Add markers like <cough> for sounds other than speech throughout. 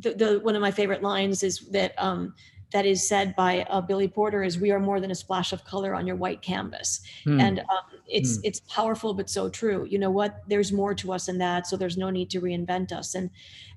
the, the one of my favorite lines is that um, that is said by uh, Billy Porter is we are more than a splash of color on your white canvas. Hmm. And um, it's, hmm. it's powerful, but so true. You know what, there's more to us than that. So there's no need to reinvent us. And,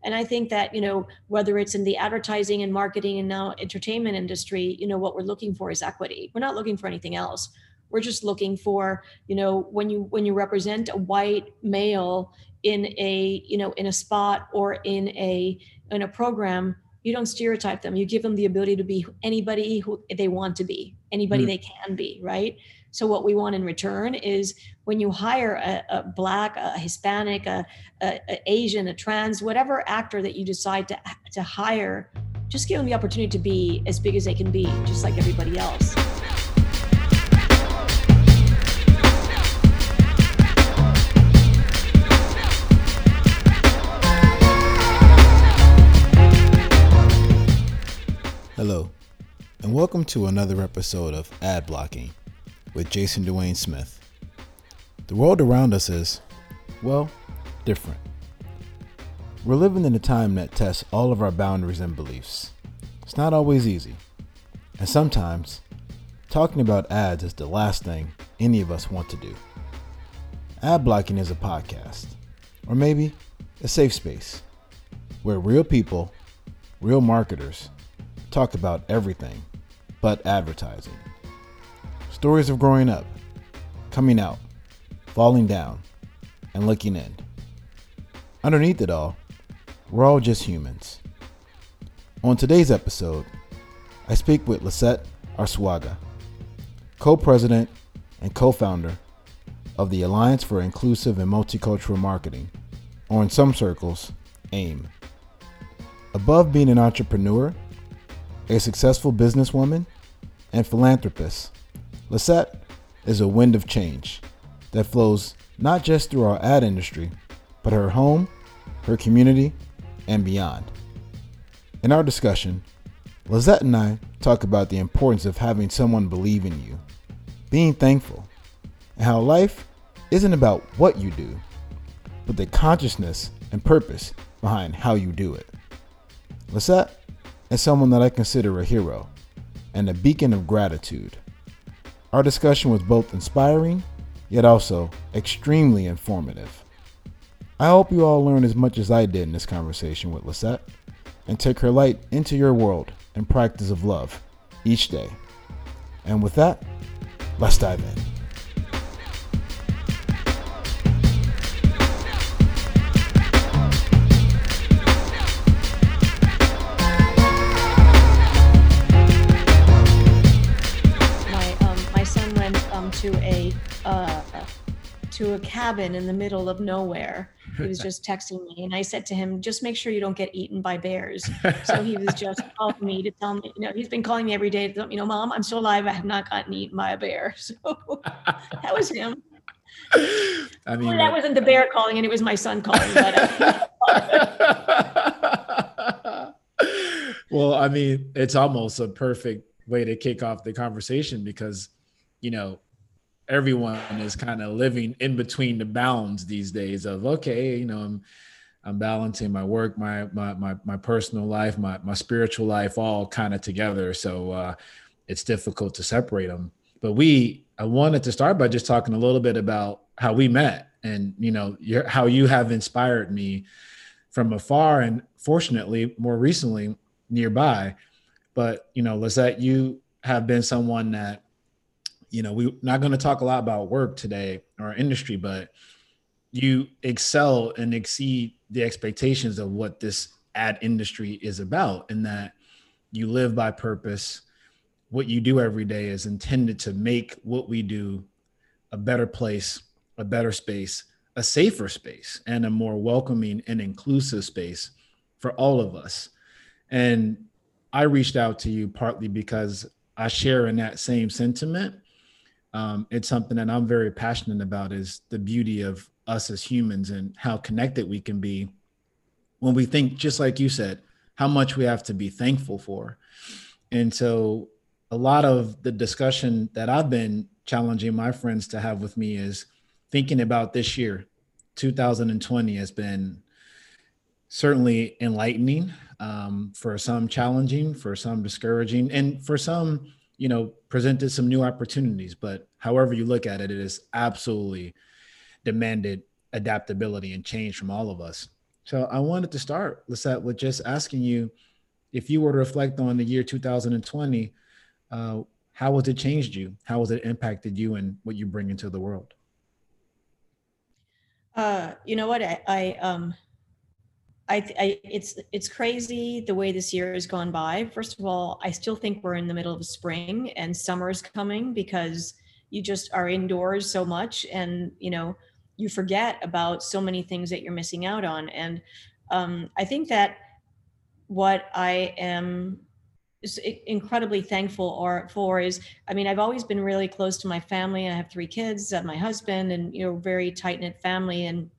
and I think that, you know, whether it's in the advertising and marketing and now entertainment industry, you know, what we're looking for is equity. We're not looking for anything else. We're just looking for, you know, when you, when you represent a white male in a, you know, in a spot or in a, in a program, you don't stereotype them. You give them the ability to be anybody who they want to be anybody mm. they can be right? So what we want in return is when you hire a, a black a hispanic a, a, a, asian a trans whatever actor that you decide to, to hire just give them the opportunity to be as big as they can be just like everybody else Hello, and welcome to another episode of Ad Blocking with Jason Dwayne Smith. The world around us is, well, different. We're living in a time that tests all of our boundaries and beliefs. It's not always easy, and sometimes talking about ads is the last thing any of us want to do. Ad Blocking is a podcast, or maybe a safe space, where real people, real marketers, talk about everything but advertising. Stories of growing up, coming out, falling down, and looking in. Underneath it all, we're all just humans. On today's episode, I speak with Lisette Arsuaga, co president and co founder of the Alliance for Inclusive and Multicultural Marketing, or in some circles, AIMM. Above being an entrepreneur a successful businesswoman, and philanthropist. Lisette is a wind of change that flows not just through our ad industry, but her home, her community, and beyond. In our discussion, Lisette and I talk about the importance of having someone believe in you, being thankful, and how life isn't about what you do, but the consciousness and purpose behind how you do it. Lisette and someone that I consider a hero and a beacon of gratitude. Our discussion was both inspiring, yet also extremely informative. I hope you all learned as much as I did in this conversation with Lisette and take her light into your world and practice of love each day. And with that, let's dive in. To a cabin in the middle of nowhere. He was <laughs> just texting me, and I said to him, "Just make sure you don't get eaten by bears." <laughs> so he was just calling me to tell me, you know, he's been calling me every day to tell me, you know, Mom, I'm still alive. I have not gotten eaten by a bear. <laughs> So that was him. I mean, well, that wasn't the bear calling, and it was my son calling. But, uh, well, I mean, it's almost a perfect way to kick off the conversation because, you know, everyone is kind of living in between the bounds these days of okay, you know, I'm I'm balancing my work, my my my, my personal life, my my spiritual life, all kind of together. So uh, it's difficult to separate them. But we, I wanted to start by just talking a little bit about how we met, and you know, your, how you have inspired me from afar, and fortunately, more recently, nearby. But you know, Lisette, you have been someone that you know, we're not going to talk a lot about work today or industry, but you excel and exceed the expectations of what this ad industry is about, and that you live by purpose. What you do every day is intended to make what we do a better place, a better space, a safer space, and a more welcoming and inclusive space for all of us. And I reached out to you partly because I share in that same sentiment um, it's something that I'm very passionate about is the beauty of us as humans and how connected we can be when we think, just like you said, how much we have to be thankful for. And so, a lot of the discussion that I've been challenging my friends to have with me is thinking about this year. 2020 has been certainly enlightening Um, for some challenging, for some discouraging, and for some, you know, presented some new opportunities. But however you look at it, it is absolutely demanded adaptability and change from all of us. So I wanted to start, Lisette, with just asking you if you were to reflect on the year 2020, uh, how has it changed you? How has it impacted you and what you bring into the world? Uh, you know what? I, I um, I, I, it's it's crazy the way this year has gone by. First of all, I still think we're in the middle of spring and summer is coming because you just are indoors so much, and you know you forget about so many things that you're missing out on. And um, I think that what I am incredibly thankful or for is i mean i've always been really close to my family i have three kids my husband and you know very tight knit family and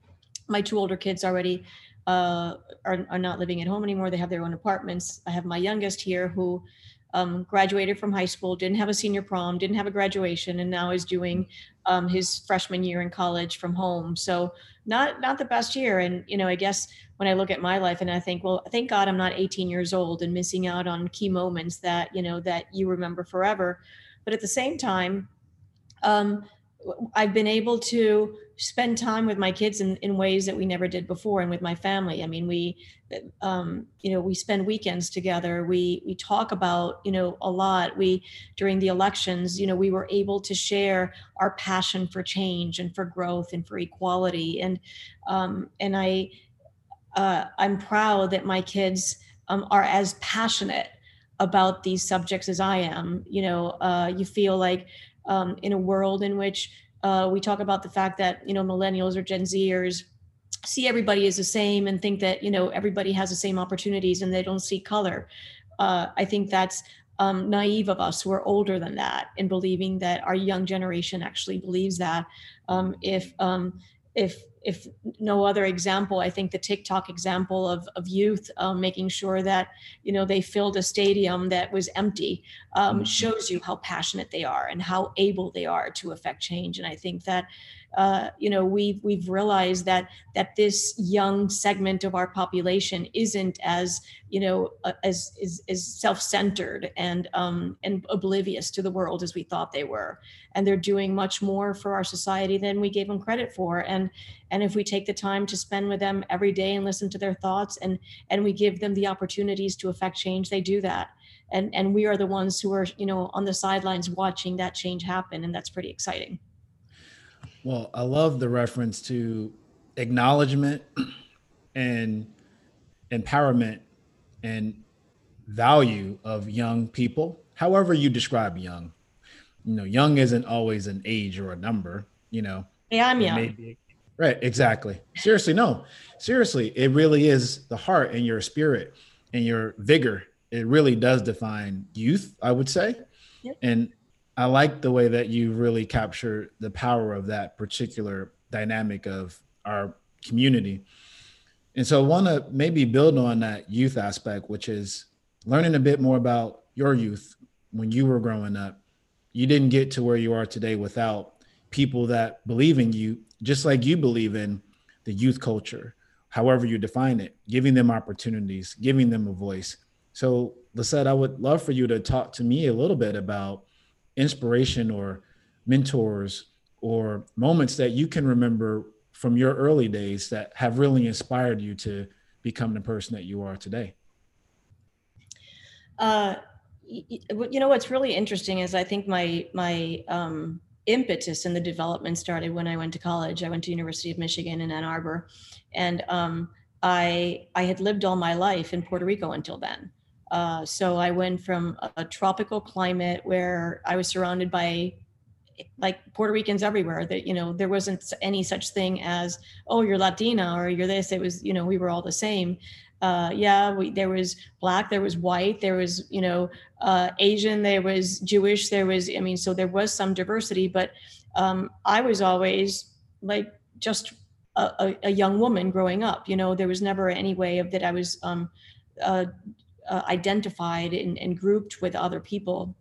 my two older kids already uh, are, are not living at home anymore they have their own apartments i have my youngest here who um, graduated from high school, didn't have a senior prom, didn't have a graduation, and now is doing um, his freshman year in college from home. So not not the best year. And you know, I guess when I look at my life and I think, well, thank God I'm not 18 years old and missing out on key moments that you know that you remember forever. But at the same time, um, I've been able to spend time with my kids in, in ways that we never did before and with my family. I mean, we, um, you know, we spend weekends together. We, we talk about, you know, a lot. We, during the elections, you know, we were able to share our passion for change and for growth and for equality. And, um, and I, uh, I'm proud that my kids um, are as passionate about these subjects as I am. You know, uh, you feel like um, in a world in which uh, we talk about the fact that you know millennials or Gen Zers see everybody as the same and think that you know everybody has the same opportunities and they don't see color. Uh, I think that's um, naive of us who are older than that in believing that our young generation actually believes that. Um, if um, if if no other example, I think the TikTok example of, of youth um, making sure that you know they filled a stadium that was empty um, mm-hmm. shows you how passionate they are and how able they are to affect change. And I think that uh, you know we've we've realized that that this young segment of our population isn't as you know uh, as is, is self-centered and um, and oblivious to the world as we thought they were. And they're doing much more for our society than we gave them credit for. And and if we take the time to spend with them every day and listen to their thoughts and and we give them the opportunities to affect change they do that. And and we are the ones who are you know on the sidelines watching that change happen and that's pretty exciting well, I love the reference to acknowledgement and empowerment and value of young people, however you describe young. You know, young isn't always an age or a number, you know. Yeah, I'm young. Be, right, exactly. Seriously, no. Seriously, it really is the heart and your spirit and your vigor. It really does define youth, I would say. Yep. And I like the way that you really capture the power of that particular dynamic of our community. And so I want to maybe build on that youth aspect, which is learning a bit more about your youth when you were growing up. You didn't get to where you are today without people that believe in you, just like you believe in the youth culture, however you define it, giving them opportunities, giving them a voice. So, Lisette, I would love for you to talk to me a little bit about inspiration or mentors or moments that you can remember from your early days that have really inspired you to become the person that you are today? Uh, you know what's really interesting is I think my my um, impetus in the development started when I went to college. I went to University of Michigan in Ann Arbor, and um, I I had lived all my life in Puerto Rico until then. Uh, so I went from a, a, tropical climate where I was surrounded by like Puerto Ricans everywhere that, you know, there wasn't any such thing as, oh, you're Latina or you're this. It was, you know, we were all the same. Uh, yeah, we, there was black, there was white, there was, you know, uh, Asian, there was Jewish, there was, I mean, so there was some diversity, but um, I was always like just a, a, a, young woman growing up, you know, there was never any way of that I was um, uh, uh, identified and, and grouped with other people.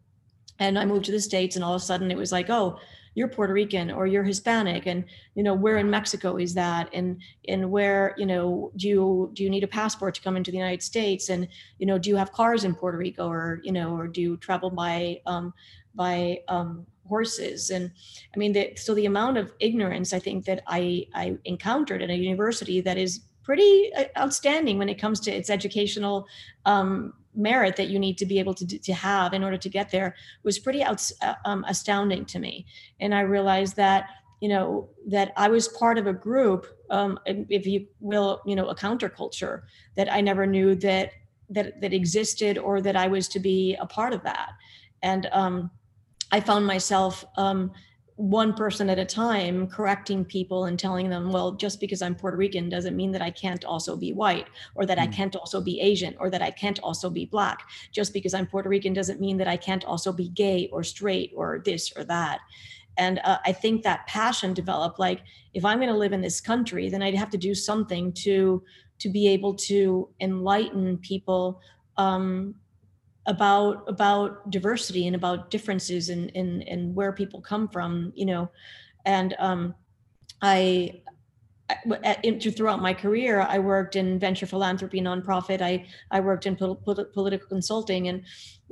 And I moved to the States, and all of a sudden it was like, oh, you're Puerto Rican or you're Hispanic, and you know where in Mexico is that, and and where you know do you do you need a passport to come into the United States, and you know do you have cars in Puerto Rico, or you know, or do you travel by um, by um, horses? And i mean the, so the amount of ignorance i think that i i encountered at a university that is pretty uh, outstanding when it comes to its educational um, merit that you need to be able to, to have in order to get there was pretty out, uh, um, astounding to me. And i realized that you know that i was part of a group um, if you will you know a counterculture that i never knew that that that existed or that i was to be a part of that. And um, I found myself um, one person at a time correcting people and telling them, well, just because I'm Puerto Rican doesn't mean that I can't also be white or that mm. I can't also be Asian or that I can't also be black. Just because I'm Puerto Rican doesn't mean that I can't also be gay or straight or this or that. And uh, I think that passion developed like, if I'm going to live in this country, then I'd have to do something to to be able to enlighten people um, about about diversity and about differences and in, where people come from you know? And um, I, throughout my career i worked in venture philanthropy nonprofit. I i worked in pol- political consulting. And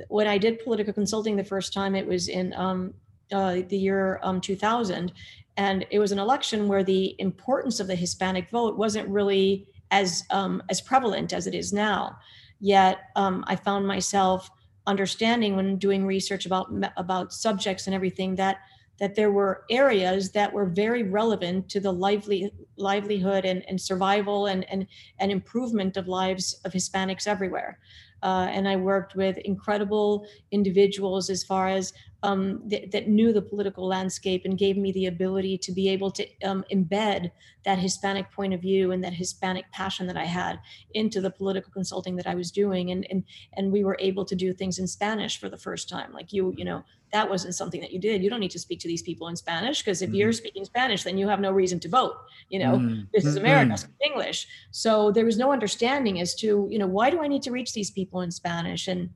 when i did political consulting the first time it was in um, uh, the year um, 2000 and it was an election where the importance of the hispanic vote wasn't really as um, as prevalent as it is now Yet um, I found myself understanding when doing research about about subjects and everything that that there were areas that were very relevant to the lively livelihood and, and survival and, and, and improvement of lives of Hispanics everywhere. Uh, and I worked with incredible individuals as far as um, th- that knew the political landscape and gave me the ability to be able to um, embed that Hispanic point of view and that Hispanic passion that I had into the political consulting that I was doing. And, and, and we were able to do things in Spanish for the first time. Like you, you know, that wasn't something that you did. You don't need to speak to these people in Spanish because if mm-hmm. you're speaking Spanish, then you have no reason to vote. You know, mm-hmm. this is America, mm-hmm. English. So there was no understanding as to, you know, why do I need to reach these people in Spanish? And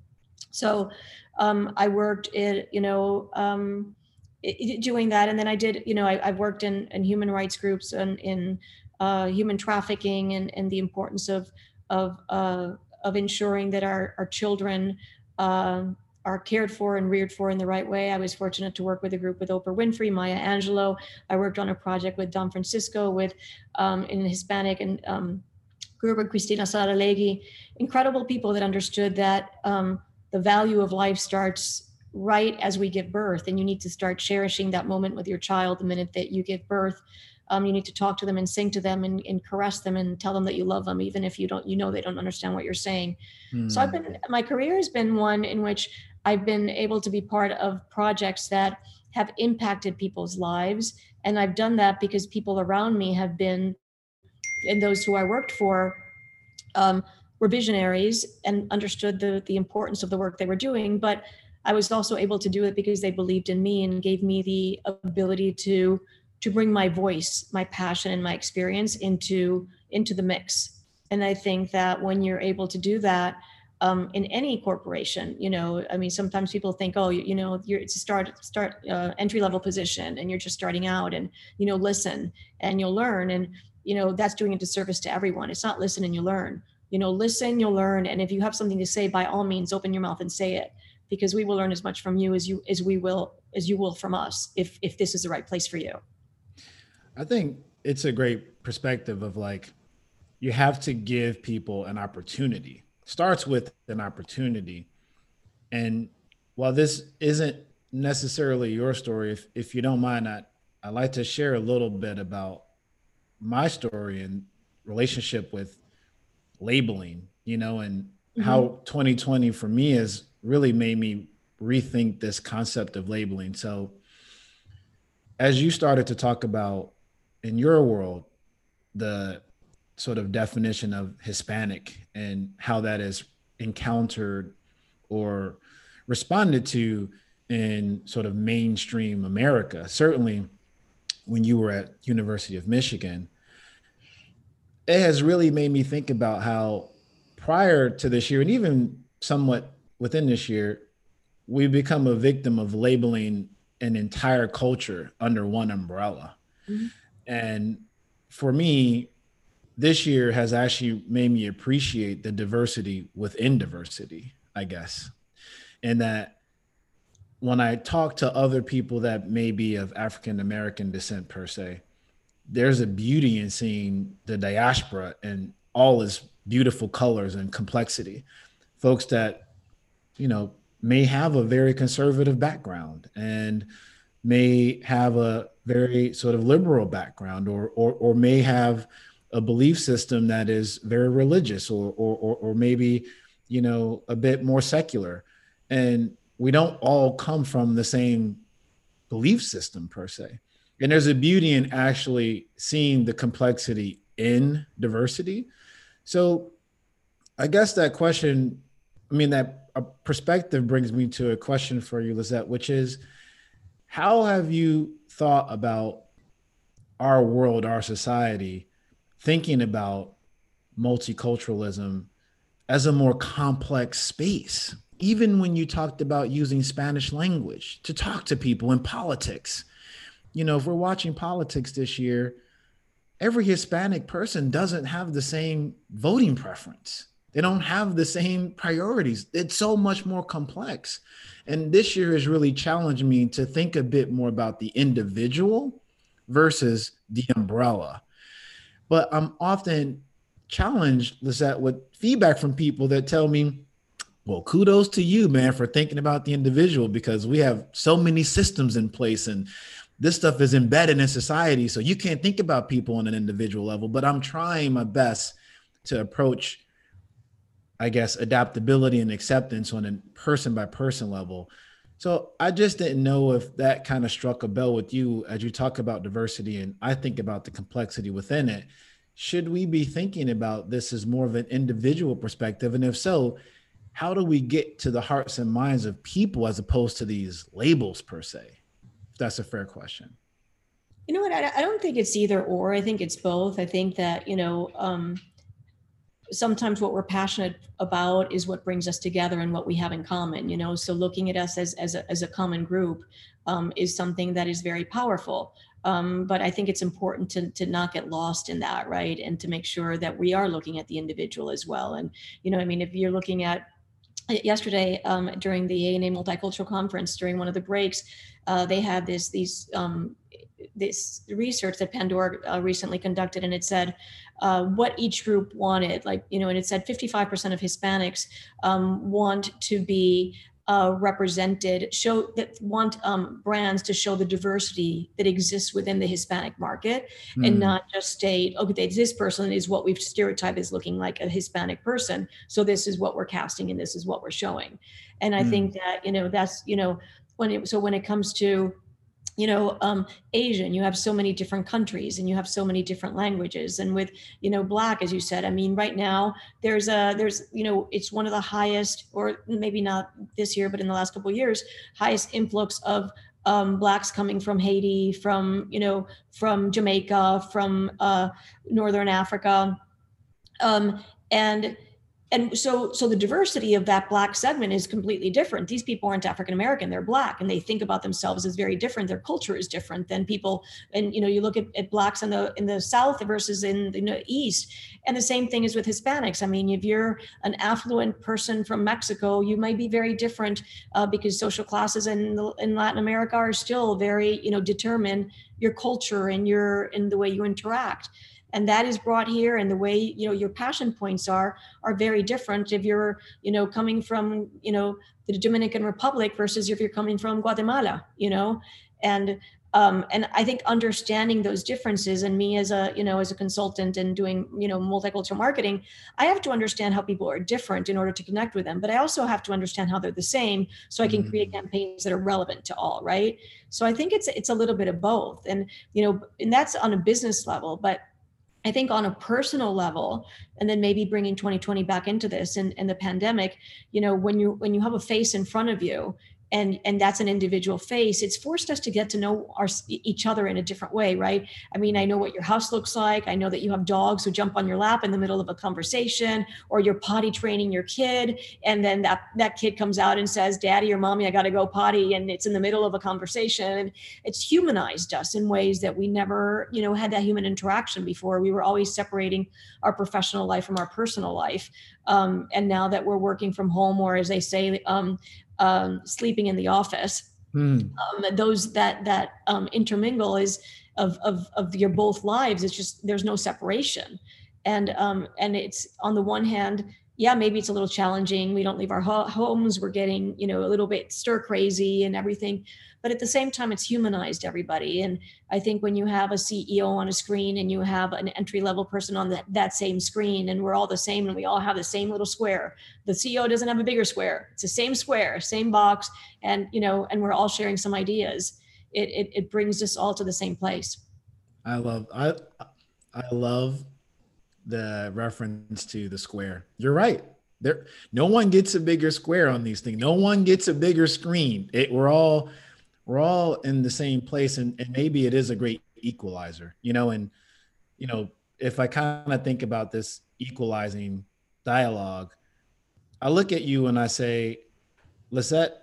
so um, I worked in, you know, um, doing that. And then I did, you know, I, have worked in, in human rights groups and in uh, human trafficking and, and the importance of, of, uh, of ensuring that our, our children uh, are cared for and reared for in the right way. I was fortunate to work with a group with Oprah Winfrey, Maya Angelou. I worked on a project with Don Francisco with um, in Hispanic and um, with Cristina Saralegui. Incredible people that understood that um, the value of life starts right as we give birth and you need to start cherishing that moment with your child the minute that you give birth um, you need to talk to them and sing to them and, and, caress them and tell them that you love them even if you don't you know they don't understand what you're saying mm. so i've been my career has been one in which i've been able to be part of projects that have impacted people's lives and i've done that because people around me have been and those who i worked for um, were visionaries and understood the the importance of the work they were doing but i was also able to do it because they believed in me and gave me the ability to to bring my voice my passion and my experience into into the mix. And i think that when you're able to do that um, in any corporation you know i mean sometimes people think oh you, you know you're it's a start start uh, entry level position and you're just starting out and you know listen and you'll learn. And you know that's doing a disservice to everyone. It's not listen and you learn you know listen you'll learn. And if you have something to say by all means open your mouth and say it because we will learn as much from you as you as we will as you will from us if if this is the right place for you. I think it's a great perspective of like you have to give people an opportunity. Starts with an opportunity. And while this isn't necessarily your story if, if you don't mind I, i'd like to share a little bit about my story and relationship with labeling, you know, and mm-hmm. how 2020 for me has really made me rethink this concept of labeling. So, as you started to talk about in your world, the sort of definition of Hispanic and how that is encountered or responded to in sort of mainstream America. Certainly, when you were at University of Michigan, it has really made me think about how prior to this year and even somewhat within this year, we've become a victim of labeling an entire culture under one umbrella. Mm-hmm. And for me, this year has actually made me appreciate the diversity within diversity, I guess. And that when I talk to other people that may be of African American descent per se, there's a beauty in seeing the diaspora and all its beautiful colors and complexity. Folks that, you know, may have a very conservative background and may have a very sort of liberal background or or, or may have a belief system that is very religious or, or or or maybe you know a bit more secular and we don't all come from the same belief system per se and there's a beauty in actually seeing the complexity in diversity so i guess that question i mean that uh, perspective brings me to a question for you lisette which is how have you thought about our world our society thinking about multiculturalism as a more complex space. Even when you talked about using Spanish language to talk to people in politics, you know, if we're watching politics this year, every Hispanic person doesn't have the same voting preference. They don't have the same priorities. It's so much more complex. And this year has really challenged me to think a bit more about the individual versus the umbrella but I'm often challenged, Lisette, with feedback from people that tell me, well, kudos to you, man, for thinking about the individual because we have so many systems in place and this stuff is embedded in society. So you can't think about people on an individual level, but I'm trying my best to approach, I guess, adaptability and acceptance on a person by person level. So I just didn't know if that kind of struck a bell with you as you talk about diversity and I think about the complexity within it. Should we be thinking about this as more of an individual perspective? And if so, how do we get to the hearts and minds of people as opposed to these labels per se? That's a fair question. You know what? I, don't think it's either or. I think it's both. I think that, you know, um, sometimes what we're passionate about is what brings us together and what we have in common you know so looking at us as as a, as a common group um, is something that is very powerful um, but i think it's important to to not get lost in that right and to make sure that we are looking at the individual as well and you know i mean if you're looking at yesterday um, during the ANA multicultural conference during one of the breaks uh, they had this these um, this research that Pandora uh, recently conducted, and it said uh, what each group wanted. Like, you know, and it said 55% of Hispanics um, want to be uh, represented, show that want um, brands to show the diversity that exists within the Hispanic market mm. and hmm. not just state, okay, this person is what we've stereotyped as looking like a Hispanic person. So this is what we're casting and this is what we're showing. And I mm. think that, you know, that's, you know, when it, so when it comes to, you know um, asian you have so many different countries and you have so many different languages. And with you know black as you said i mean right now there's a there's you know it's one of the highest or maybe not this year but in the last couple years highest influx of um, blacks coming from haiti from you know from jamaica from uh, northern africa. Um, and and so so the diversity of that black segment is completely different. These people aren't african american they're black and they think about themselves as very different. Their culture is different than people and you know you look at, at blacks in the in the south versus in the east. And the same thing is with hispanics. I mean if you're an affluent person from mexico you might be very different uh, because social classes in, in latin america are still very you know determine your culture and your in the way you interact and that is brought here and the way you know your passion points are are very different if you're you know coming from you know the dominican republic versus if you're coming from guatemala you know and um, and I think understanding those differences and me as a you know as a consultant and doing you know multicultural marketing, I have to understand how people are different in order to connect with them. But I also have to understand how they're the same, so I can mm-hmm. create campaigns that are relevant to all. Right. So I think it's it's a little bit of both, and you know, and that's on a business level. But I think on a personal level, and then maybe bringing 2020 back into this and, and the pandemic, you know, when you when you have a face in front of you, and and that's an individual face it's forced us to get to know our each other in a different way right? I mean i know what your house looks like i know that you have dogs who jump on your lap in the middle of a conversation or you're potty training your kid and then that that kid comes out and says daddy or mommy i got to go potty and it's in the middle of a conversation and it's humanized us in ways that we never you know had that human interaction before. We were always separating our professional life from our personal life um, and now that we're working from home or as they say um, um, sleeping in the office. Mm. Um, those that that um, intermingle is of, of of your both lives. It's just there's no separation, and um, and it's on the one hand, yeah, maybe it's a little challenging. We don't leave our ho- homes. We're getting you know a little bit stir crazy and everything but at the same time it's humanized everybody. And i think when you have a ceo on a screen and you have an entry level person on that, that same screen and we're all the same and we all have the same little square the ceo doesn't have a bigger square. It's the same square same box and you know and we're all sharing some ideas. It it, it brings us all to the same place. I love i i love the reference to the square. You're right. There no one gets a bigger square on these things. No one gets a bigger screen. It, we're all we're all in the same place and, and maybe it is a great equalizer you know and you know if i kind of think about this equalizing dialogue i look at you and i say lisette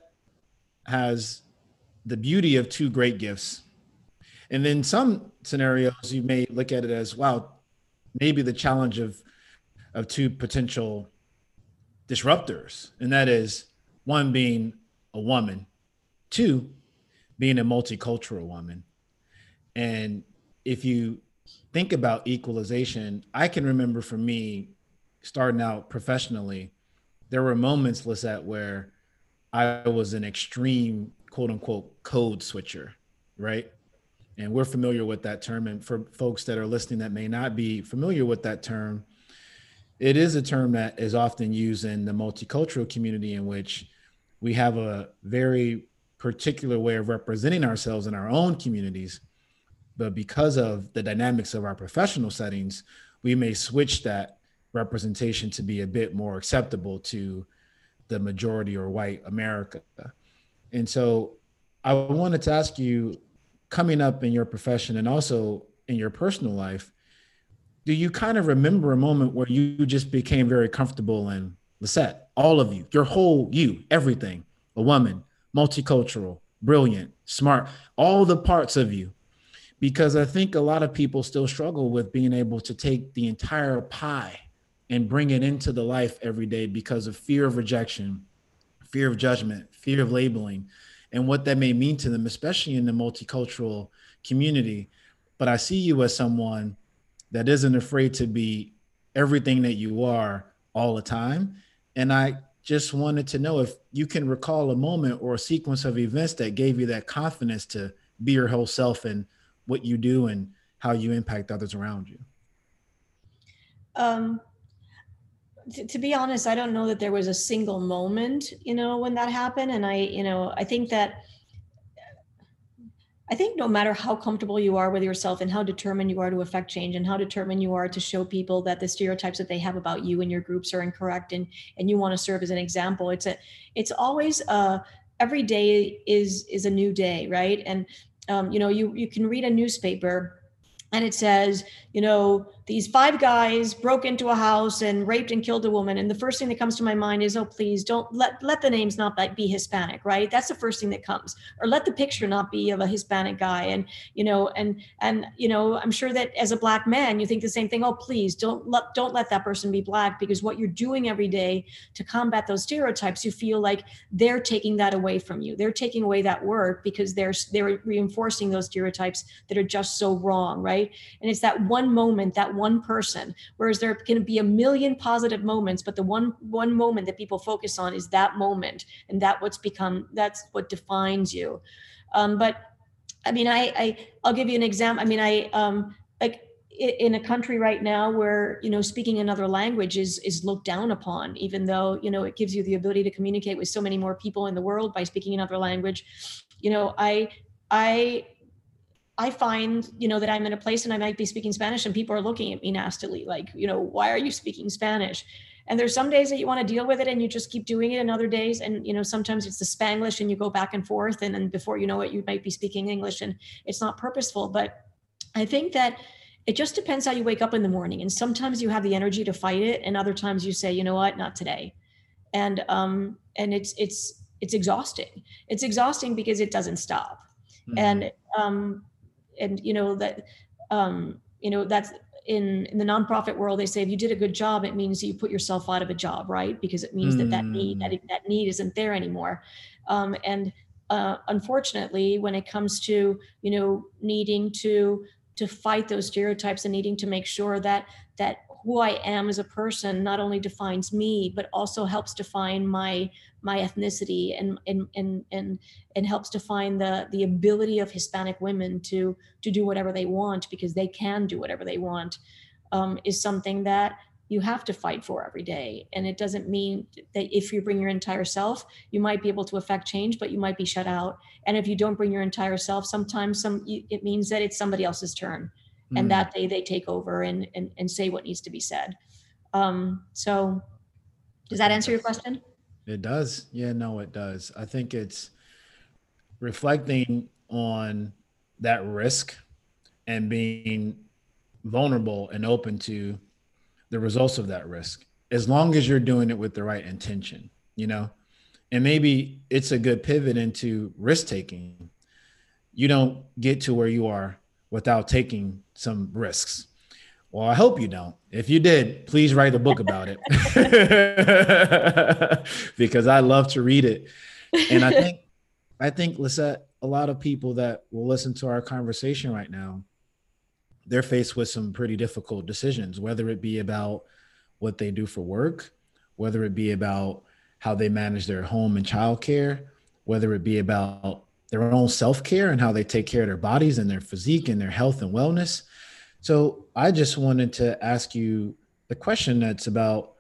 has the beauty of two great gifts. And then some scenarios you may look at it as wow maybe the challenge of of two potential disruptors and that is one being a woman two being a multicultural woman. And if you think about equalization, I can remember for me starting out professionally, there were moments, Lisette, where I was an extreme quote unquote code switcher, right? And we're familiar with that term. And for folks that are listening that may not be familiar with that term, it is a term that is often used in the multicultural community in which we have a very particular way of representing ourselves in our own communities. But because of the dynamics of our professional settings, we may switch that representation to be a bit more acceptable to the majority or white America. And so I wanted to ask you coming up in your profession and also in your personal life, do you kind of remember a moment where you just became very comfortable in Lisette, all of you, your whole you, everything, a woman, multicultural, brilliant, smart, all the parts of you. Because I think a lot of people still struggle with being able to take the entire pie and bring it into the life every day because of fear of rejection, fear of judgment, fear of labeling, and what that may mean to them, especially in the multicultural community. But I see you as someone that isn't afraid to be everything that you are all the time. And I just wanted to know if you can recall a moment or a sequence of events that gave you that confidence to be your whole self and what you do and how you impact others around you. Um, to, to be honest, I don't know that there was a single moment, you know, when that happened. And I, you know, I think that I think no matter how comfortable you are with yourself and how determined you are to affect change and how determined you are to show people that the stereotypes that they have about you and your groups are incorrect and and you want to serve as an example, it's a it's always uh every day is is a new day, right? And um, you know, you you can read a newspaper and it says, you know, these five guys broke into a house and raped and killed a woman and the first thing that comes to my mind is oh please don't let let the names not be hispanic right? That's the first thing that comes. Or let the picture not be of a hispanic guy. And you know and and you know i'm sure that as a black man you think the same thing oh please don't let don't let that person be black because what you're doing every day to combat those stereotypes you feel like they're taking that away from you. They're taking away that word because they're they're reinforcing those stereotypes that are just so wrong right? And it's that one moment that one person whereas there can be a million positive moments but the one one moment that people focus on is that moment and that what's become that's what defines you. Um, but i mean i i i'll give you an example i mean i um like in a country right now where you know speaking another language is is looked down upon even though you know it gives you the ability to communicate with so many more people in the world by speaking another language you know i i I find, you know, that I'm in a place and I might be speaking Spanish and people are looking at me nastily, like, you know, why are you speaking Spanish? and there's some days that you want to deal with it and you just keep doing it and other days and you know sometimes it's the spanglish and you go back and forth and then before you know it you might be speaking english and it's not purposeful. But i think that it just depends how you wake up in the morning and sometimes you have the energy to fight it and other times you say you know what? Not today. And um and it's it's it's exhausting. It's exhausting because it doesn't stop. Mm-hmm. and um and you know that um you know that's in in the nonprofit world they say if you did a good job it means you put yourself out of a job right because it means mm. that that need that, mm. that need isn't there anymore um, and uh, unfortunately when it comes to you know needing to to fight those stereotypes and needing to make sure that that who I am as a person not only defines me, but also helps define my my ethnicity and and and and, and helps define the the ability of Hispanic women to to do whatever they want because they can do whatever they want um, is something that you have to fight for every day. And it doesn't mean that if you bring your entire self, you might be able to affect change, but you might be shut out. And if you don't bring your entire self, sometimes some it means that it's somebody else's turn and mm. that day they take over and, and and say what needs to be said. Um so does that answer your question? It does. Yeah no it does. I think it's reflecting on that risk and being vulnerable and open to the results of that risk as long as you're doing it with the right intention you know? And maybe it's a good pivot into risk taking you don't get to where you are without taking some risks. Well, I hope you don't. If you did, please write a book about it <laughs> because I love to read it. And I think, <laughs> I think, Lisette, a lot of people that will listen to our conversation right now, they're faced with some pretty difficult decisions, whether it be about what they do for work, whether it be about how they manage their home and childcare, whether it be about their own self care and how they take care of their bodies and their physique and their health and wellness. So I just wanted to ask you the question that's about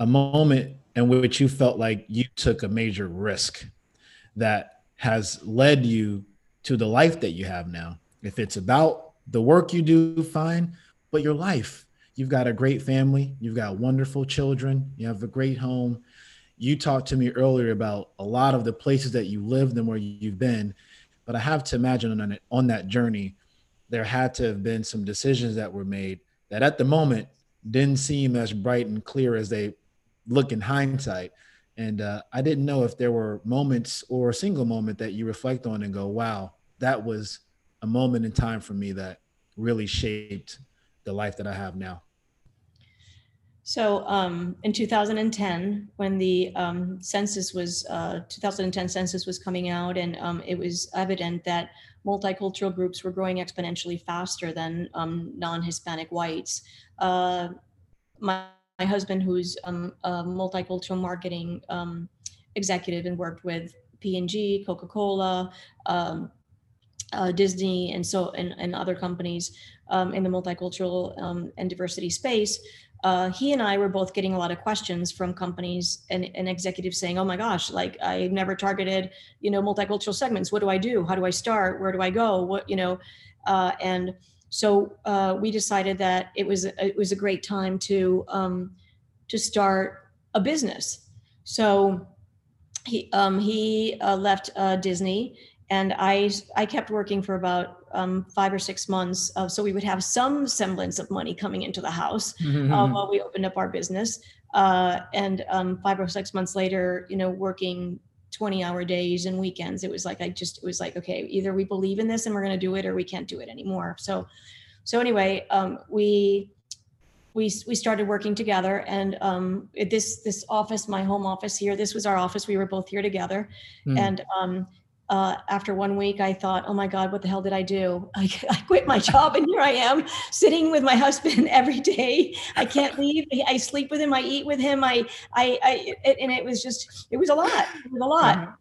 a moment in which you felt like you took a major risk that has led you to the life that you have now. If it's about the work you do, fine, but your life. You've got a great family, you've got wonderful children, you have a great home, you talked to me earlier about a lot of the places that you lived and where you've been but i have to imagine on, on that journey there had to have been some decisions that were made that at the moment didn't seem as bright and clear as they look in hindsight. And uh, i didn't know if there were moments or a single moment that you reflect on and go wow that was a moment in time for me that really shaped the life that i have now so um, in 2010, when the um, census was, uh, 2010 census was coming out, and um, it was evident that multicultural groups were growing exponentially faster than um, non-Hispanic whites. Uh, my, my, husband, who's um, a multicultural marketing um, executive and worked with P&G, Coca-Cola, uh, Disney, and so and, and other companies in the multicultural and diversity space uh, he and I were both getting a lot of questions from companies and, and, executives saying, "Oh my gosh, like I've never targeted, you know, multicultural segments. What do I do? How do I start? Where do I go? What, you know?" Uh, and so uh, we decided that it was it was a great time to um, to start a business. So he um, he uh, left uh, Disney, and I I kept working for about um, five or six months. Uh, so we would have some semblance of money coming into the house mm-hmm. uh, while we opened up our business. Uh, and um, five or six months later, you know, working 20 hour days and weekends, it was like, I just, it was like, okay, either we believe in this and we're going to do it or we can't do it anymore. So, so anyway, um, we, we, we started working together and um, this this office my home office here this was our office we were both here together mm. and um, uh, after one week, I thought, oh my God, what the hell did I do? <laughs> I, I, quit my job and here I am <laughs> sitting with my husband <laughs> every day. I can't leave. I sleep with him. I eat with him. I, I, I and it was just, it was a lot. It was a lot. Uh-huh.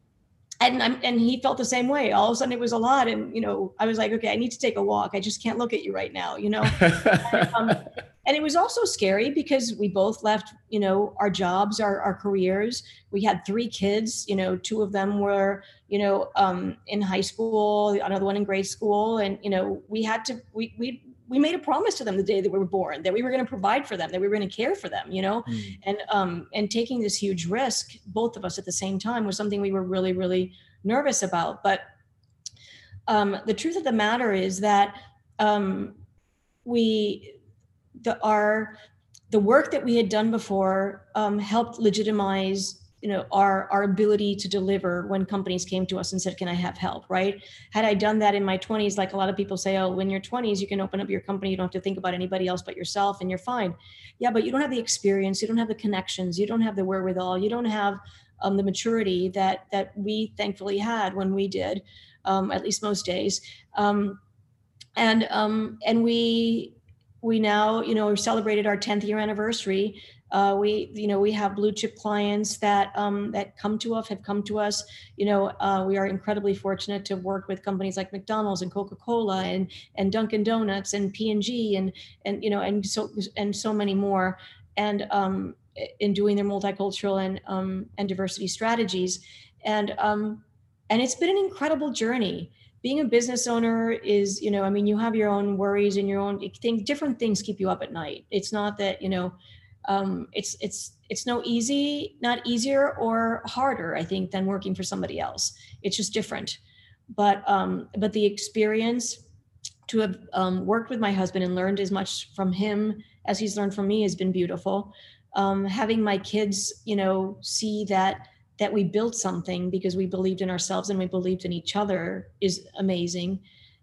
And I'm, and he felt the same way. All of a sudden, it was a lot, and you know, I was like, okay, I need to take a walk. I just can't look at you right now, you know. and, um, and it was also scary because we both left you know our jobs our, our careers. We had three kids you know two of them were you know um, in high school another one in grade school. And you know we had to we we we made a promise to them the day that we were born that we were going to provide for them that we were going to care for them you know? Mm. and um and taking this huge risk both of us at the same time was something we were really really nervous about. But um the truth of the matter is that um we the our the work that we had done before um, helped legitimize you know our our ability to deliver when companies came to us and said can i have help? Right? Had i done that in my 20s like a lot of people say oh when you're 20s you can open up your company. You don't have to think about anybody else but yourself and you're fine. Yeah but you don't have the experience. You don't have the connections. You don't have the wherewithal. You don't have um, the maturity that that we thankfully had when we did um, at least most days. Um, and um, and we we now you know we celebrated our 10th year anniversary uh, we, you know, we have blue chip clients that um, that come to us, have come to us. You know, uh, we are incredibly fortunate to work with companies like McDonald's and Coca Cola and and Dunkin' Donuts and P and G and and you know and so and so many more. And um, in doing their multicultural and um, and diversity strategies, and um, and it's been an incredible journey being a business owner is you know i mean you have your own worries and your own things different things keep you up at night. It's not that you know um, it's it's it's no easy not easier or harder i think than working for somebody else. It's just different. But um, but the experience to have um, worked with my husband and learned as much from him as he's learned from me has been beautiful. Um, having my kids you know see that that we built something because we believed in ourselves and we believed in each other is amazing.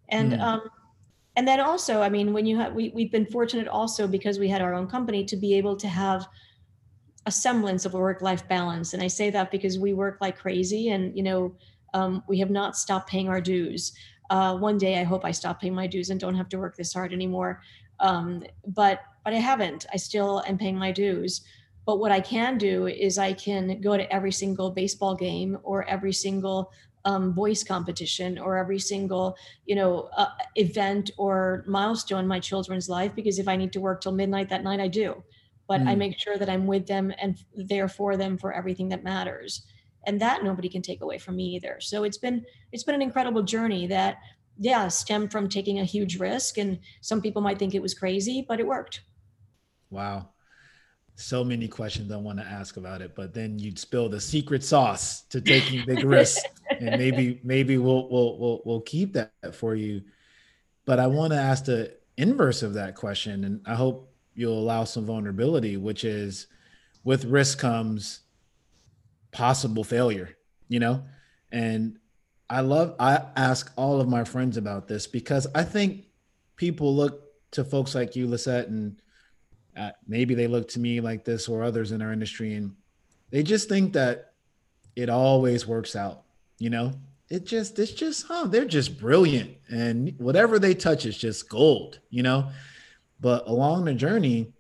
And mm. um, and then also i mean when you have we, we've been fortunate also because we had our own company to be able to have a semblance of a work life balance. And i say that because we work like crazy and you know um, we have not stopped paying our dues. Uh, one day i hope i stop paying my dues and don't have to work this hard anymore. Um, but but i haven't. I still am paying my dues but what i can do is i can go to every single baseball game or every single um, voice competition or every single you know uh, event or milestone in my children's life because if i need to work till midnight that night i do. But mm. i make sure that i'm with them and there for them for everything that matters. And that nobody can take away from me either. So it's been it's been an incredible journey that yeah stemmed from taking a huge risk and some people might think it was crazy but it worked. Wow so many questions I want to ask about it, but then you'd spill the secret sauce to taking big risks, and <laughs> maybe maybe we'll we'll we'll we'll keep that for you. But I want to ask the inverse of that question, and I hope you'll allow some vulnerability, which is with risk comes possible failure, you know, and I love I ask all of my friends about this because I think people look to folks like you, Lisette, and uh, maybe they look to me like this or others in our industry and they just think that it always works out you know? It just it's just huh they're just brilliant and whatever they touch is just gold you know? But along the journey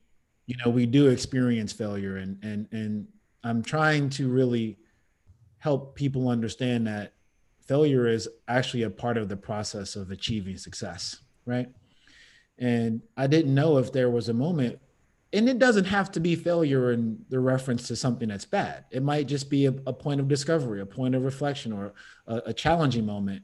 you know we do experience failure and and and i'm trying to really help people understand that failure is actually a part of the process of achieving success right? And i didn't know if there was a moment and it doesn't have to be failure in the reference to something that's bad. It might just be a, a point of discovery, a point of reflection, or a, a, challenging moment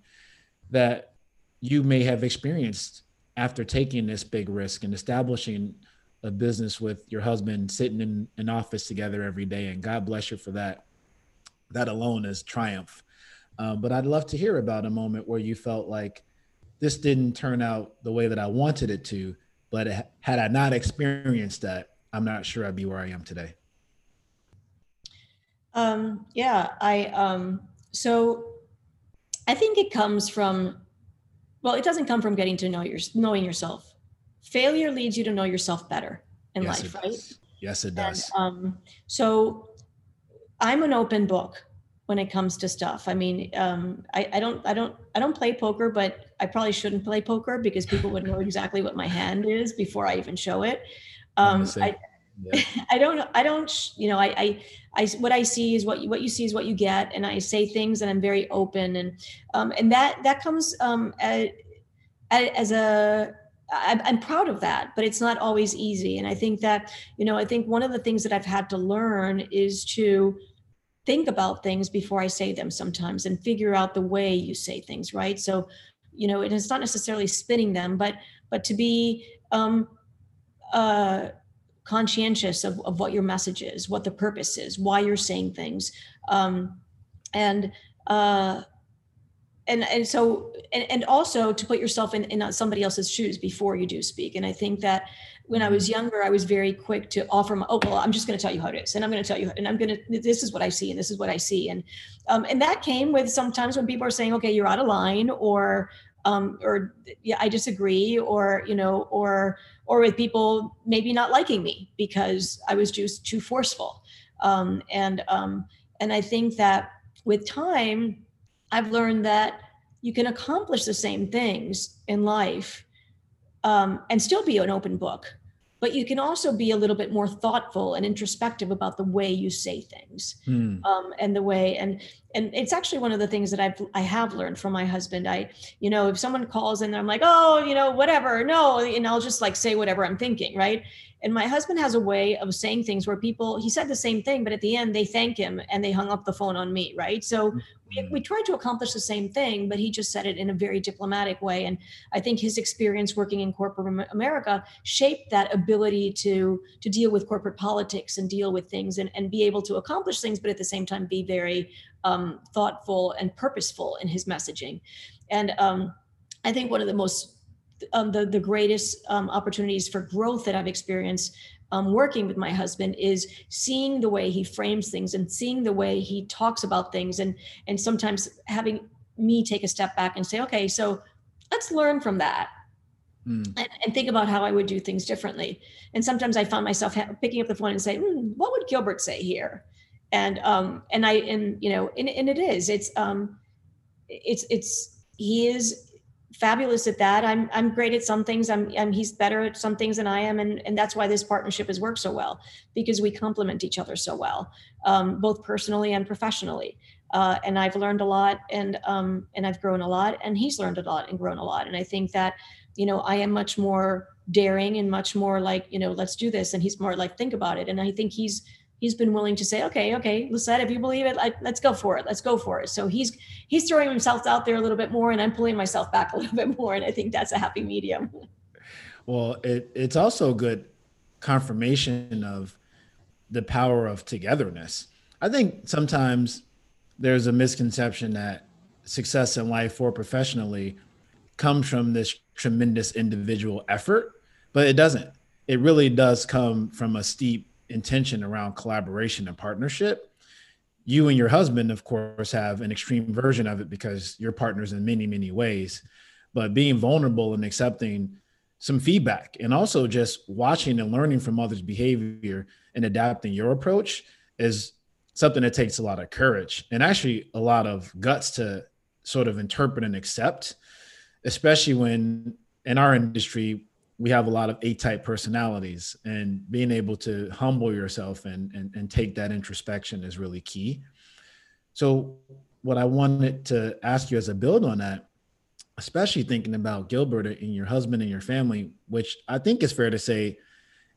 that you may have experienced after taking this big risk and establishing a business with your husband, sitting in an office together every day. And God bless you for that. That alone is triumph. Um, but I'd love to hear about a moment where you felt like this didn't turn out the way that I wanted it to but had I not experienced that, I'm not sure I'd be where I am today. Um, yeah, I um, so I think it comes from well, it doesn't come from getting to know your knowing yourself. Failure leads you to know yourself better in yes, life, right? Yes, it does. And, um, so I'm an open book when it comes to stuff. I mean, um, I, I don't, I don't, I don't play poker, but I probably shouldn't play poker because people would know exactly what my hand is before I even show it. Um, I, yeah. <laughs> I don't, I don't, you know, I, I, I, what I see is what you, what you see is what you get, and I say things, and I'm very open, and, um, and that that comes um, as, as a I'm proud of that, but it's not always easy. And I think that, you know, I think one of the things that I've had to learn is to think about things before I say them sometimes and figure out the way you say things, right? So, you know, it is not necessarily spinning them, but but to be um, uh, conscientious of, of what your message is, what the purpose is, why you're saying things, um, and uh, and and so and, and also to put yourself in, in somebody else's shoes before you do speak. And I think that when I was mm-hmm. younger, I was very quick to offer my, oh, well, I'm just going to tell you how it is. And I'm going to tell you, and I'm going to, this is what I see. And this is what I see. And, um, and that came with sometimes when people are saying, okay, you're out of line or, um, or yeah, I disagree or, you know, or, or with people maybe not liking me because I was just too forceful. Um, and, um, and I think that with time, I've learned that you can accomplish the same things in life um, and still be an open book but you can also be a little bit more thoughtful and introspective about the way you say things mm. um, and the way and and it's actually one of the things that I've I have learned from my husband. I you know if someone calls and I'm like oh you know whatever no and I'll just like say whatever I'm thinking right and my husband has a way of saying things where people, he said the same thing, but at the end they thank him and they hung up the phone on me, right? So we, mm-hmm. we tried to accomplish the same thing, but he just said it in a very diplomatic way. And I think his experience working in corporate America shaped that ability to, to deal with corporate politics and deal with things and, and be able to accomplish things, but at the same time be very um, thoughtful and purposeful in his messaging. And um, I think one of the most um, the, the greatest um, opportunities for growth that I've experienced um, working with my husband is seeing the way he frames things and seeing the way he talks about things and and sometimes having me take a step back and say okay so let's learn from that mm. and, and, think about how I would do things differently and sometimes I found myself ha- picking up the phone and saying mm, what would Gilbert say here and um and I and you know and, and it is it's um it's it's he is fabulous at that. I'm I'm great at some things. I'm, I'm he's better at some things than I am, and and that's why this partnership has worked so well because we complement each other so well, um, both personally and professionally. Uh, and I've learned a lot, and um, and I've grown a lot, and he's learned a lot and grown a lot. And I think that you know I am much more daring and much more like you know let's do this, and he's more like think about it. And I think he's he's been willing to say, okay, okay, Lisette, if you believe it, like, let's go for it. Let's go for it. So he's he's throwing himself out there a little bit more, and I'm pulling myself back <laughs> a little bit more, and I think that's a happy medium. <laughs> Well, it, it's also good confirmation of the power of togetherness. I think sometimes there's a misconception that success in life or professionally comes from this tremendous individual effort, but it doesn't. It really does come from a steep intention around collaboration and partnership. You and your husband of course have an extreme version of it because you're partners in many many ways. But being vulnerable and accepting some feedback and also just watching and learning from others behavior and adapting your approach is something that takes a lot of courage and actually a lot of guts to sort of interpret and accept especially when in our industry we have a lot of A-type personalities and being able to humble yourself and, and, and take that introspection is really key. So what I wanted to ask you as a build on that, especially thinking about Gilbert and your husband and your family, which I think is fair to say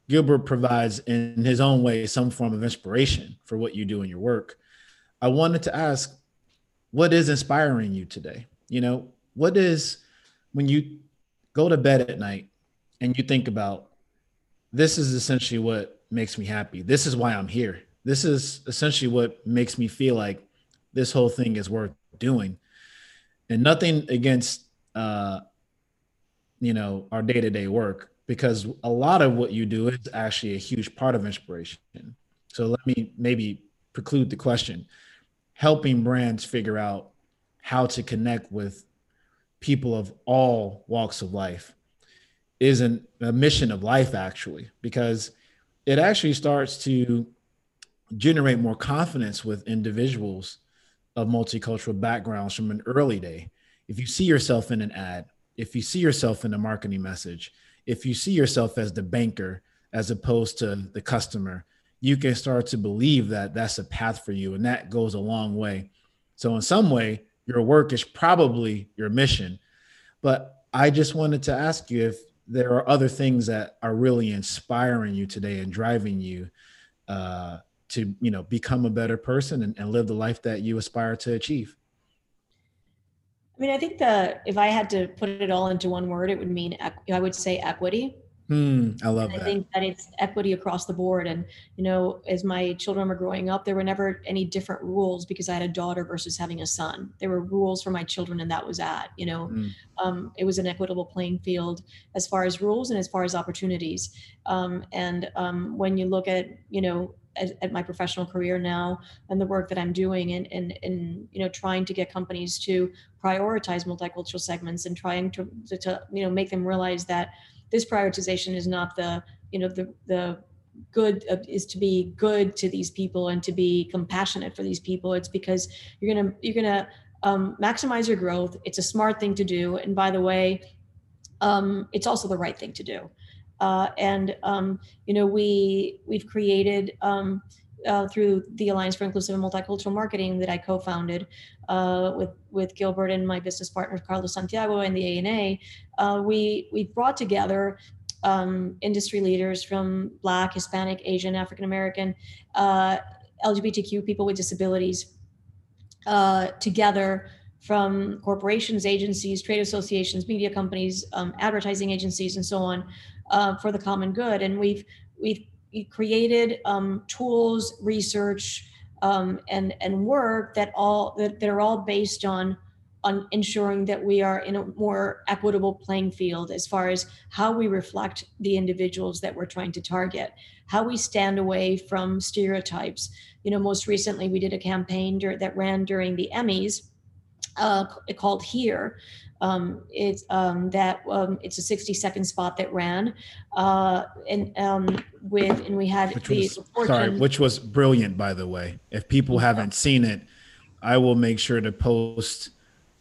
Gilbert provides in his own way some form of inspiration for what you do in your work. I wanted to ask, what is inspiring you today? You know, what is when you go to bed at night and you think about this is essentially what makes me happy. This is why I'm here. This is essentially what makes me feel like this whole thing is worth doing. And nothing against uh you know our day-to-day work because a lot of what you do is actually a huge part of inspiration. So let me maybe preclude the question. Helping brands figure out how to connect with people of all walks of life isn't a mission of life actually because it actually starts to generate more confidence with individuals of multicultural backgrounds from an early day. If you see yourself in an ad if you see yourself in a marketing message if you see yourself as the banker as opposed to the customer you can start to believe that that's a path for you and that goes a long way. So in some way your work is probably your mission. But i just wanted to ask you if there are other things that are really inspiring you today and driving you uh, to you know become a better person and, and live the life that you aspire to achieve I mean, I think that if I had to put it all into one word, it would mean I would say equity. Hmm, I love that. I that. think that it's equity across the board. And, you know, as my children were growing up, there were never any different rules because I had a daughter versus having a son. There were rules for my children, and that was that. You know, Mm. um, it was an equitable playing field as far as rules and as far as opportunities. Um, and um, when you look at, you know, at, at my professional career now and the work that I'm doing and, and, and, you know, trying to get companies to prioritize multicultural segments and trying to, to, to you know, make them realize that this prioritization is not the you know the the good uh, is to be good to these people and to be compassionate for these people. It's because you're gonna you're gonna um, maximize your growth. It's a smart thing to do. And by the way um, it's also the right thing to do. Uh, and um, you know we we've created um, uh, through the Alliance for Inclusive and Multicultural Marketing that I co-founded uh, with with Gilbert and my business partner Carlos Santiago and the ANA, uh, we we brought together um, industry leaders from Black, Hispanic, Asian, African American, uh, LGBTQ people with disabilities uh, together from corporations, agencies, trade associations, media companies, um, advertising agencies, and so on uh, for the common good. And we've we've created um, tools, research, um, and and work that all that, that are all based on on ensuring that we are in a more equitable playing field as far as how we reflect the individuals that we're trying to target, how we stand away from stereotypes. You know, most recently we did a campaign that ran during the Emmys uh, called Here. Um, it's um, that um, it's a 60 second spot that ran, uh, and um, with and we had which the was fortune- sorry, which was brilliant, by the way. If people haven't seen it, I will make sure to post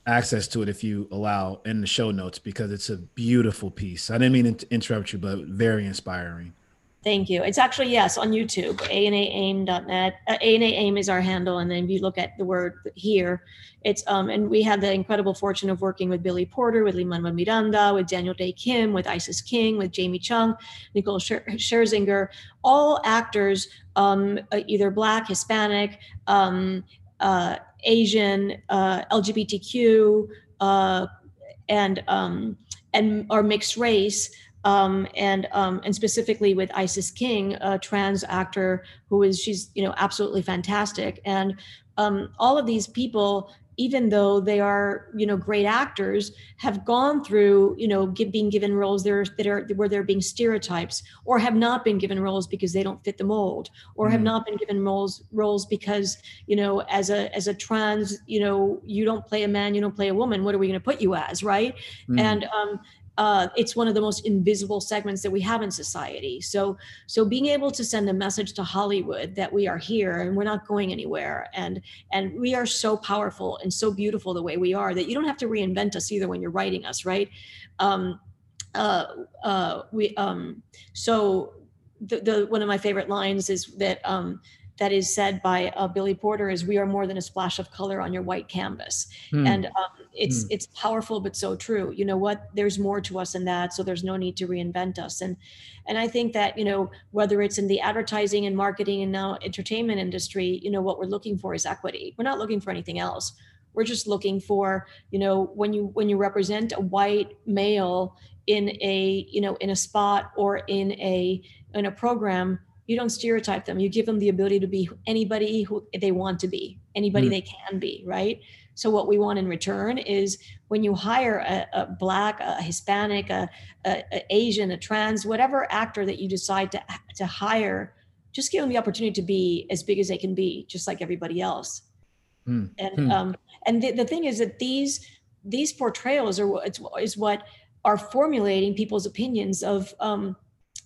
access to it if you allow in the show notes because it's a beautiful piece. I didn't mean to interrupt you, but very inspiring. Thank you. It's actually, yes, on YouTube, anaaim.net. Uh, ANAAIM is our handle. And then if you look at the word here, it's, um, and we had the incredible fortune of working with Billy Porter, with Lin-Manuel Miranda, with Daniel Dae Kim, with Isis King, with Jamie Chung, Nicole Scher- Scherzinger, all actors, um, uh, either Black, Hispanic, um, uh, Asian, uh, LGBTQ, uh, and, um, and or mixed race um, and um, and specifically with Isis King, a trans actor who is she's you know absolutely fantastic, and um, all of these people, even though they are you know great actors, have gone through you know give, being given roles there that are where they're being stereotypes, or have not been given roles because they don't fit the mold, or have Mm. not been given roles roles because you know as a as a trans you know you don't play a man, you don't play a woman. What are we going to put you as, right? Mm. and um, uh, it's one of the most invisible segments that we have in society. So, so being able to send a message to Hollywood that we are here and we're not going anywhere, and and we are so powerful and so beautiful the way we are that you don't have to reinvent us either when you're writing us, right? Um, uh, uh, we um, so the, the one of my favorite lines is that um, that is said by uh, Billy Porter is we are more than a splash of color on your white canvas. Hmm. and um, it's Hmm. it's powerful but so true. You know what? There's more to us than that so there's no need to reinvent us. And and i think that you know whether it's in the advertising and marketing and now entertainment industry you know what we're looking for is equity. We're not looking for anything else. We're just looking for you know when you when you represent a white male in a you know in a spot or in a in a program you don't stereotype them you give them the ability to be anybody who they want to be anybody Mm. they can be right so what we want in return is when you hire a, a black, a Hispanic, a, a, a Asian, a trans, whatever actor that you decide to to hire, just give them the opportunity to be as big as they can be, just like everybody else. Hmm. And Hmm. um, and the, the thing is that these these portrayals are what it's, is what are formulating people's opinions of um,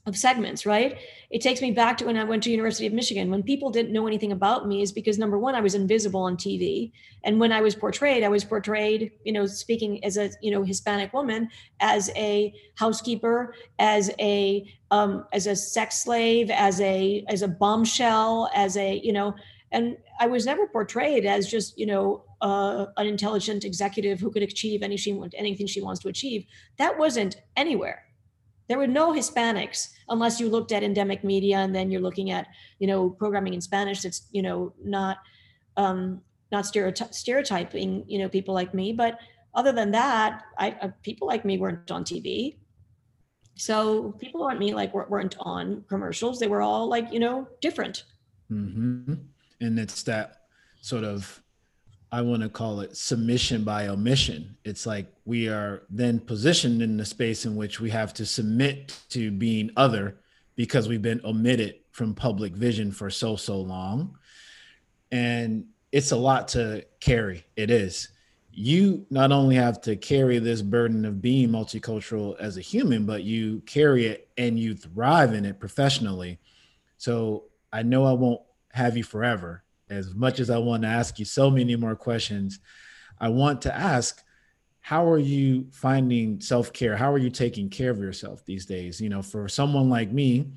of segments, right? It takes me back to when I went to University of Michigan. When people didn't know anything about me, is because number one, I was invisible on TV, and when I was portrayed, I was portrayed, you know, speaking as a you know Hispanic woman, as a housekeeper, as a um, as a sex slave, as a as a bombshell, as a you know, and I was never portrayed as just you know uh, an intelligent executive who could achieve anything she wants to achieve. That wasn't anywhere there were no hispanics unless you looked at endemic media and then you're looking at you know programming in spanish that's you know not um not stereoty- stereotyping you know people like me but other than that, I uh, people like me weren't on TV. So people like me like weren't on commercials. They were all like you know different. Mm-hmm. And it's that sort of I want to call it submission by omission. It's like we are then positioned in the space in which we have to submit to being other because we've been omitted from public vision for so, so long. And it's a lot to carry. It is. You not only have to carry this burden of being multicultural as a human, but you carry it and you thrive in it professionally. So I know I won't have you forever as much as I want to ask you so many more questions, I want to ask how are you finding self-care? How are you taking care of yourself these days? You know, for someone like me,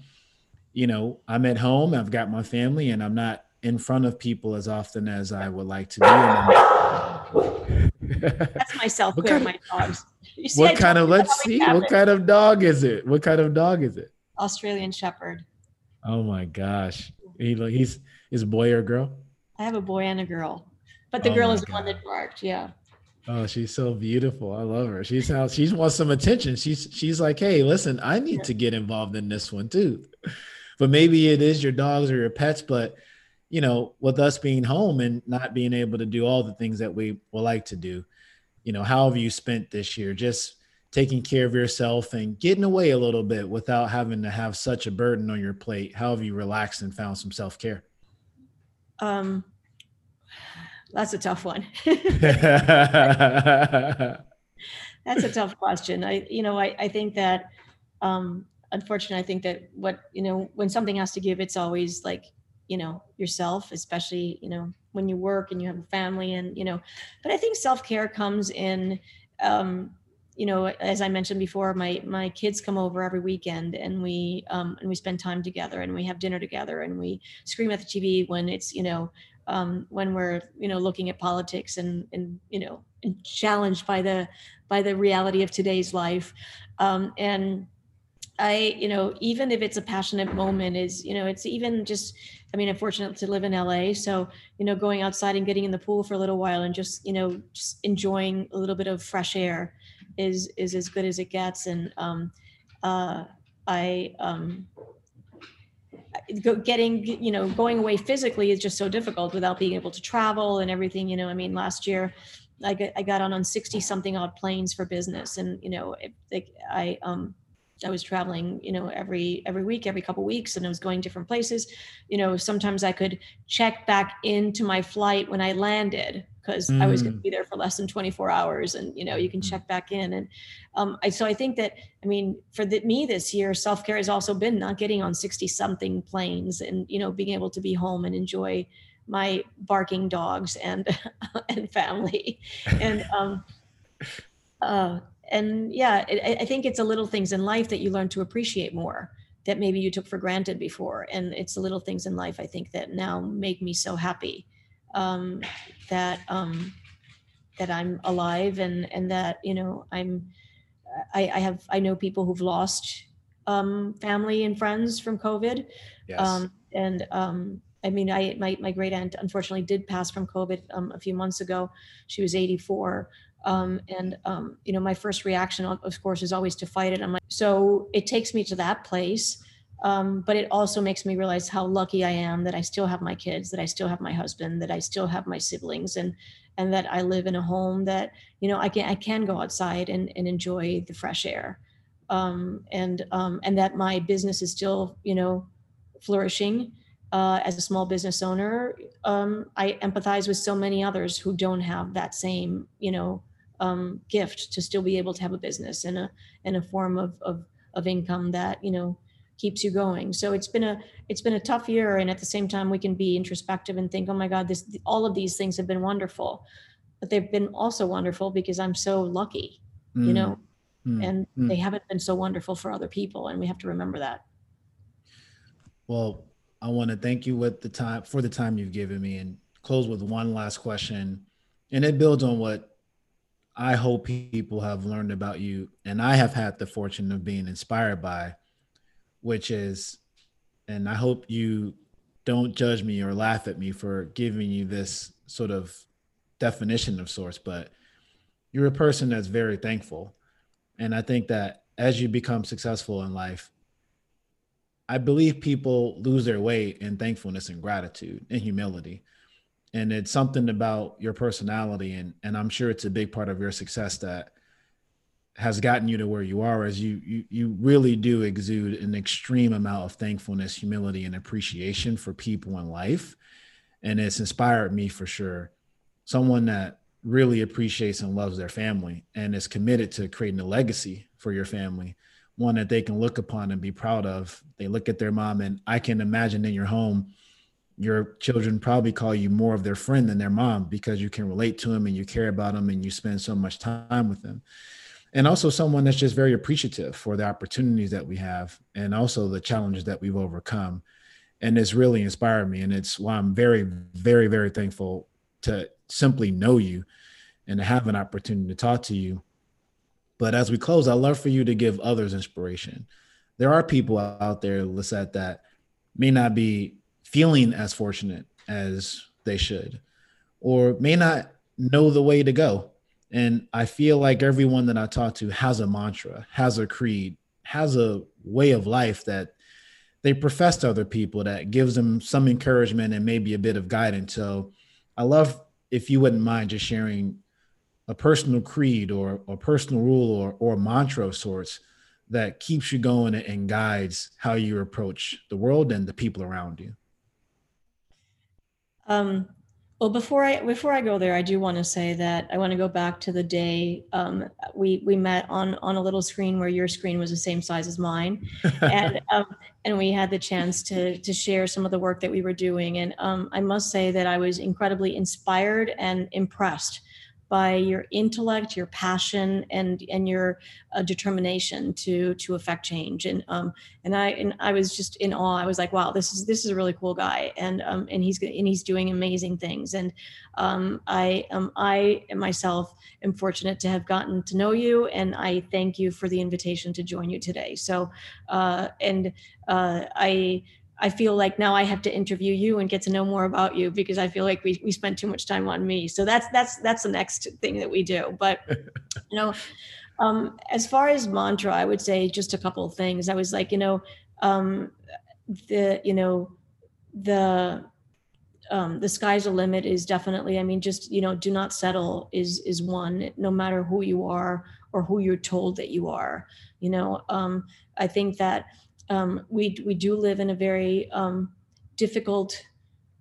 you know, I'm at home, I've got my family, and I'm not in front of people as often as I would like to be. That's my <laughs> self-care, my dogs. <laughs> See, what kind of let's see, what kind of dog is it? What kind of dog is it? Australian Shepherd. Oh my gosh. He, he's is a boy or a girl? I have a boy and a girl, but the oh girl is the one that barked. Yeah. Oh, she's so beautiful. I love her. She's how she wants some attention. She's she's like, hey, listen, I need to get involved in this one too. But maybe it is your dogs or your pets, but you know, with us being home and not being able to do all the things that we would like to do, you know, how have you spent this year? Just taking care of yourself and getting away a little bit without having to have such a burden on your plate. How have you relaxed and found some self care? Um, that's a tough one. <laughs> <laughs> that's a tough question. I, you know, I, I think that, um, unfortunately, I think that what, you know, when something has to give, it's always like, you know, yourself, especially, you know, when you work and you have a family and, you know, but I think self-care comes in, um, you know, as I mentioned before, my my kids come over every weekend and we um, and we spend time together and we have dinner together and we scream at the TV when it's you know um, when we're you know looking at politics and and you know and challenged by the by the reality of today's life. Um, and I you know even if it's a passionate moment is you know it's even just I mean I'm fortunate to live in LA so you know going outside and getting in the pool for a little while and just you know just enjoying a little bit of fresh air is is as good as it gets and um, uh, i um, getting you know going away physically is just so difficult without being able to travel and everything you know i mean last year i got, I got on on 60 something odd planes for business and you know it, i um I was traveling, you know, every every week, every couple weeks, and I was going different places. You know, sometimes I could check back into my flight when I landed because mm. I was going to be there for less than 24 hours, and you know, you can mm. check back in. And um, I so I think that I mean, for the, me this year, self care has also been not getting on 60 something planes, and you know, being able to be home and enjoy my barking dogs and <laughs> and family, and um, uh, and yeah, it, I think it's the little things in life that you learn to appreciate more that maybe you took for granted before. And it's the little things in life I think that now make me so happy um, that um, that I'm alive and and that you know I'm I, I have I know people who've lost um, family and friends from COVID. Yes. Um, and um, I mean, I my my great aunt unfortunately did pass from COVID um, a few months ago. She was 84. Um, and um, you know, my first reaction, of course, is always to fight it. I'm like, so it takes me to that place, um, but it also makes me realize how lucky I am that I still have my kids, that I still have my husband, that I still have my siblings, and and that I live in a home that you know I can I can go outside and, and enjoy the fresh air, um, and um, and that my business is still you know flourishing. Uh, as a small business owner, um, I empathize with so many others who don't have that same, you know, um, gift to still be able to have a business and a and a form of, of of income that you know keeps you going. So it's been a it's been a tough year, and at the same time, we can be introspective and think, oh my God, this all of these things have been wonderful, but they've been also wonderful because I'm so lucky, mm. you know, mm. and mm. they haven't been so wonderful for other people, and we have to remember that. Well, I want to thank you with the time for the time you've given me, and close with one last question, and it builds on what I hope people have learned about you, and I have had the fortune of being inspired by, which is, and I hope you don't judge me or laugh at me for giving you this sort of definition of sorts, but you're a person that's very thankful. And I think that as you become successful in life, I believe people lose their way in thankfulness and gratitude and humility. And it's something about your personality. And, and I'm sure it's a big part of your success that has gotten you to where you are as you, you you really do exude an extreme amount of thankfulness humility and appreciation for people in life. And it's inspired me for sure. Someone that really appreciates and loves their family and is committed to creating a legacy for your family one that they can look upon and be proud of. They look at their mom and i can imagine in your home your children probably call you more of their friend than their mom because you can relate to them and you care about them and you spend so much time with them and also someone that's just very appreciative for the opportunities that we have and also the challenges that we've overcome. And it's really inspired me. And it's why i'm very very very thankful to simply know you and to have an opportunity to talk to you. But as we close i'd love for you to give others inspiration. There are people out there lisette that may not be feeling as fortunate as they should or may not know the way to go and I feel like everyone that I talk to has a mantra, has a creed, has a way of life that they profess to other people that gives them some encouragement and maybe a bit of guidance. So I love if you wouldn't mind just sharing a personal creed or a personal rule or, or mantra of sorts that keeps you going and guides how you approach the world and the people around you. Um, well, before I before I go there, I do want to say that I want to go back to the day um, we we met on on a little screen where your screen was the same size as mine, <laughs> and um, and we had the chance to to share some of the work that we were doing. And um, I must say that I was incredibly inspired and impressed by your intellect, your passion, and and your uh, determination to to affect change. And um and I and I was just in awe. I was like, wow, this is this is a really cool guy, and um and he's and he's doing amazing things. And um I um I myself am fortunate to have gotten to know you, and I thank you for the invitation to join you today. So uh and uh I I feel like now I have to interview you and get to know more about you because I feel like we, we spent too much time on me. So that's that's that's the next thing that we do. But <laughs> you know, um, as far as mantra, I would say just a couple of things. I was like, you know, um, the you know, the um, the sky's the limit is definitely. I mean, just you know, do not settle is is one. No matter who you are or who you're told that you are. You know, um, I think that um, we we do live in a very um, difficult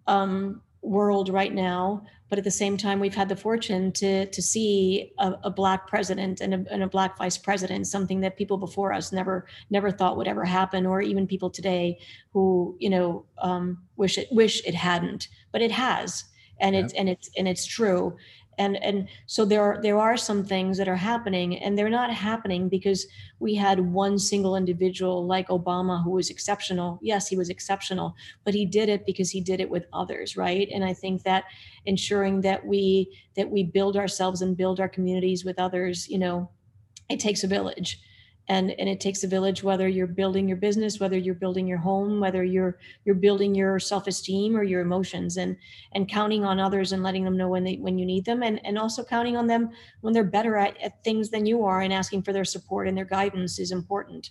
um, world right now, but at the same time, we've had the fortune to to see a, a black president and a, and a, black vice president, something that people before us never never thought would ever happen, or even people today who you know um, wish it wish it hadn't, but it has, and it's and it's and it's true and and so there are there are some things that are happening and they're not happening because we had one single individual like obama who was exceptional. Yes he was exceptional but he did it because he did it with others right? And i think that ensuring that we that we build ourselves and build our communities with others you know it takes a village and and it takes a village whether you're building your business whether you're building your home whether you're you're building your self-esteem or your emotions and and counting on others and letting them know when they when you need them. And and also counting on them when they're better at, at things than you are and asking for their support and their guidance is important.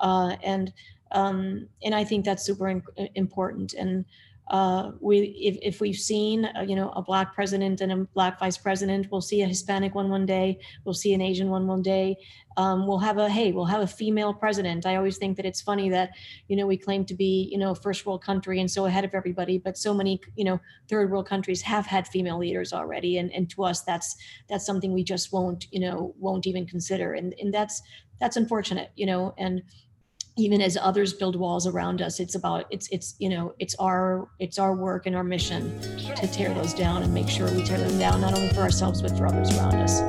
Uh, and um, and I think that's super important. And uh, we if, if we've seen uh, you know a black president and a black vice president we'll see a hispanic one one day we'll see an asian one one day. Um, we'll have a hey we'll have a female president. I always think that it's funny that you know we claim to be you know a first world country and so ahead of everybody but so many you know third world countries have had female leaders already. And, and to us that's that's something we just won't you know won't even consider. And and that's that's unfortunate you know and even as others build walls around us it's about it's it's you know it's our it's our work and our mission to tear those down and make sure we tear them down not only for ourselves but for others around us